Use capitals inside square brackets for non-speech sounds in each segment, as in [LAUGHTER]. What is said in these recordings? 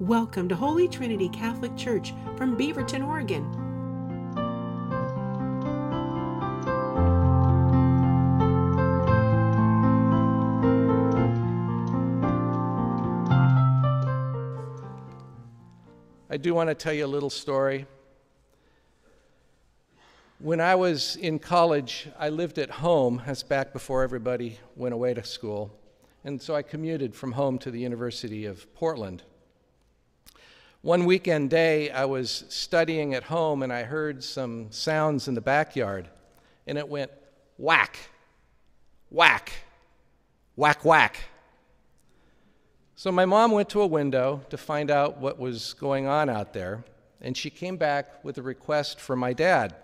Welcome to Holy Trinity Catholic Church from Beaverton, Oregon. I do want to tell you a little story. When I was in college, I lived at home. That's back before everybody went away to school. And so I commuted from home to the University of Portland. One weekend day, I was studying at home and I heard some sounds in the backyard, and it went whack, whack, whack, whack. So my mom went to a window to find out what was going on out there, and she came back with a request for my dad.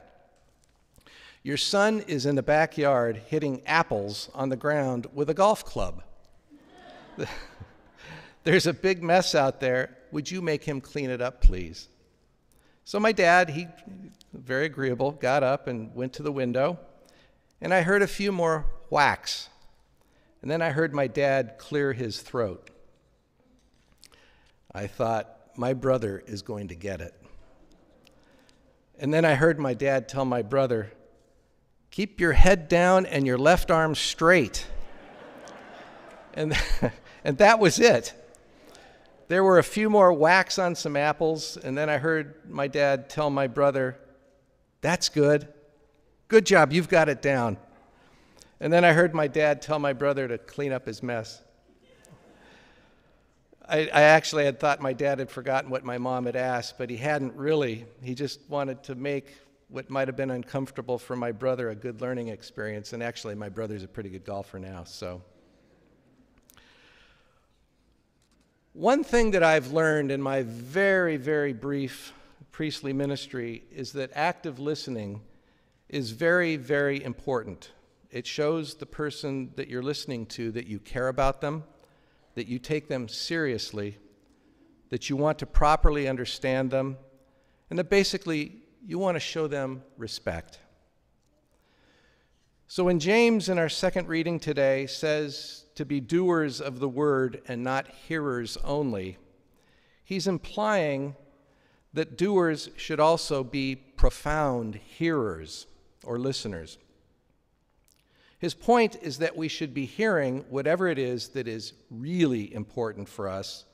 Your son is in the backyard hitting apples on the ground with a golf club. [LAUGHS] There's a big mess out there, would you make him clean it up, please? So my dad, he, very agreeable, got up and went to the window, and I heard a few more whacks. And then I heard my dad clear his throat. I thought, my brother is going to get it. And then I heard my dad tell my brother, keep your head down and your left arm straight. and, [LAUGHS] and that was it. There were a few more whacks on some apples, and then I heard my dad tell my brother, That's good. Good job, you've got it down. And then I heard my dad tell my brother to clean up his mess. I, I, actually had thought my dad had forgotten what my mom had asked, but he hadn't really. He just wanted to make what might have been uncomfortable for my brother a good learning experience. And actually, my brother's a pretty good golfer now, so. One thing that I've learned in my very, very brief priestly ministry is that active listening is very, very important. It shows the person that you're listening to that you care about them, that you take them seriously, that you want to properly understand them, and that basically you want to show them respect. So, when James, in our second reading today, says to be doers of the word and not hearers only, he's implying that doers should also be profound hearers or listeners. His point is that we should be hearing whatever it is that is really important for us,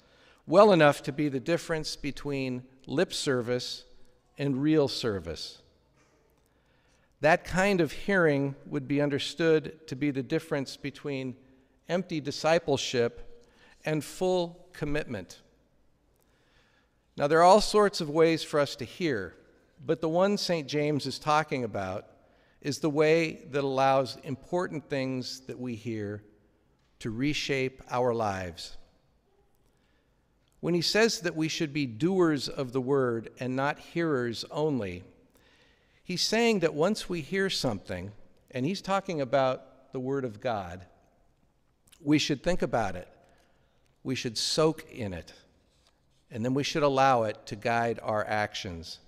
well enough to be the difference between lip service and real service. That kind of hearing would be understood to be the difference between empty discipleship and full commitment. Now, there are all sorts of ways for us to hear, but the one St. James is talking about is the way that allows important things that we hear to reshape our lives. When he says that we should be doers of the word and not hearers only, he's saying that once we hear something, and he's talking about the word of God, we should think about it. We should soak in it. And then we should allow it to guide our actions.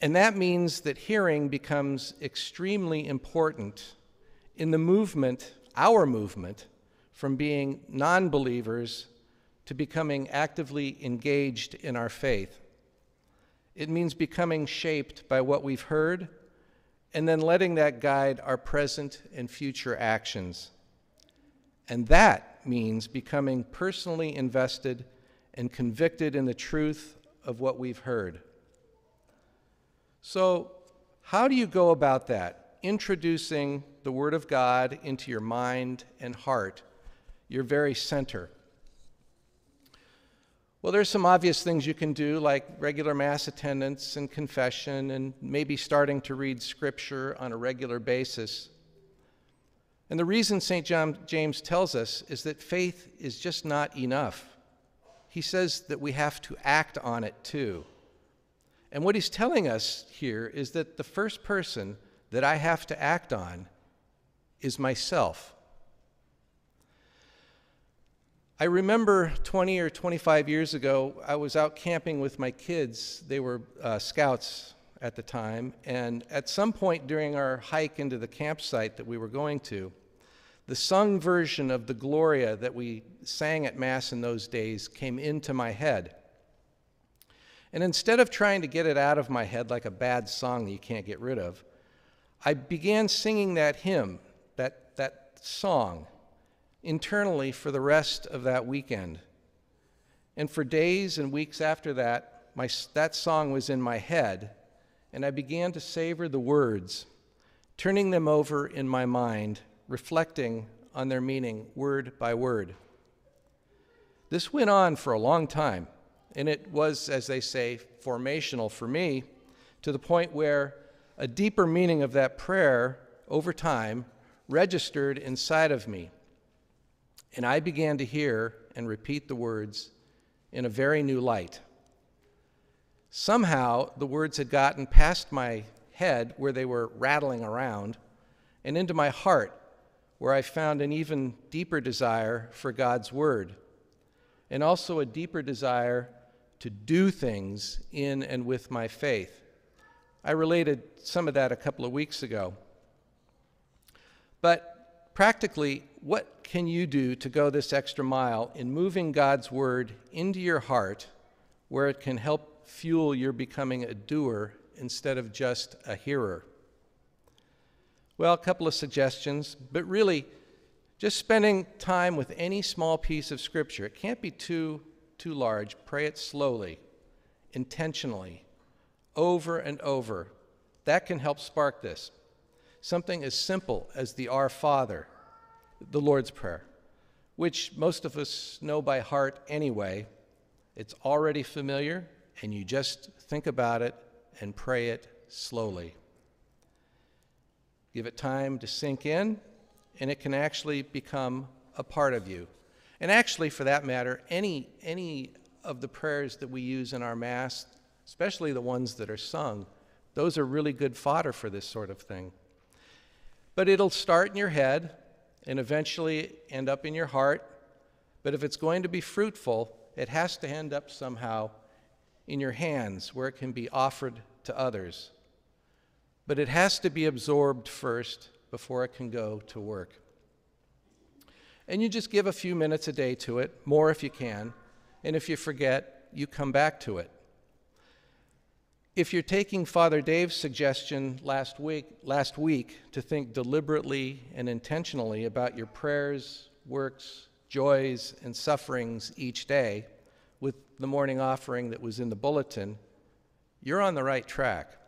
And that means that hearing becomes extremely important in the movement, our movement, from being non believers to becoming actively engaged in our faith. It means becoming shaped by what we've heard and then letting that guide our present and future actions. And that means becoming personally invested and convicted in the truth of what we've heard. So, how do you go about that? Introducing the Word of God into your mind and heart, your very center. Well, there's some obvious things you can do, like regular Mass attendance and confession, and maybe starting to read Scripture on a regular basis. And the reason St. John James tells us is that faith is just not enough. He says that we have to act on it too. And what he's telling us here is that the first person that I have to act on is myself. I remember 20 or 25 years ago, I was out camping with my kids. They were uh, scouts at the time. And at some point during our hike into the campsite that we were going to, The sung version of the Gloria that we sang at Mass in those days came into my head. And instead of trying to get it out of my head like a bad song that you can't get rid of, I began singing that hymn, that, that song, internally for the rest of that weekend. And for days and weeks after that, my, that song was in my head, and I began to savor the words, turning them over in my mind reflecting on their meaning word by word. This went on for a long time, and it was, as they say, formational for me to the point where a deeper meaning of that prayer over time registered inside of me. And I began to hear and repeat the words in a very new light. Somehow, the words had gotten past my head where they were rattling around and into my heart where I found an even deeper desire for God's Word, and also a deeper desire to do things in and with my faith. I related some of that a couple of weeks ago. But practically, what can you do to go this extra mile in moving God's Word into your heart where it can help fuel your becoming a doer instead of just a hearer? Well, a couple of suggestions, but really, just spending time with any small piece of Scripture. It can't be too, too large. Pray it slowly, intentionally, over and over. That can help spark this. Something as simple as the Our Father, the Lord's Prayer, which most of us know by heart anyway. It's already familiar, and you just think about it and pray it slowly. Give it time to sink in, and it can actually become a part of you. And actually, for that matter, any, any of the prayers that we use in our Mass, especially the ones that are sung, those are really good fodder for this sort of thing. But it'll start in your head and eventually end up in your heart. But if it's going to be fruitful, it has to end up somehow in your hands where it can be offered to others but it has to be absorbed first before it can go to work. And you just give a few minutes a day to it, more if you can, and if you forget, you come back to it. If you're taking Father Dave's suggestion last week, last week to think deliberately and intentionally about your prayers, works, joys, and sufferings each day with the morning offering that was in the bulletin, you're on the right track.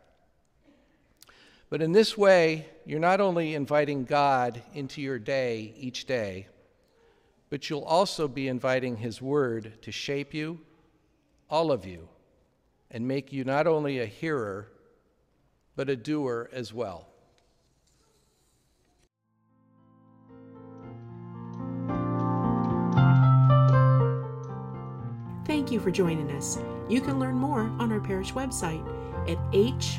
But in this way, you're not only inviting God into your day each day, but you'll also be inviting His Word to shape you, all of you, and make you not only a hearer, but a doer as well. Thank you for joining us. You can learn more on our parish website at h-t.org.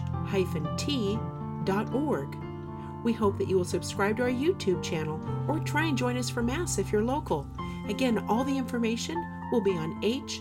we hope that you will subscribe to our YouTube channel or try and join us for Mass if you're local. Again, all the information will be on h-t.org.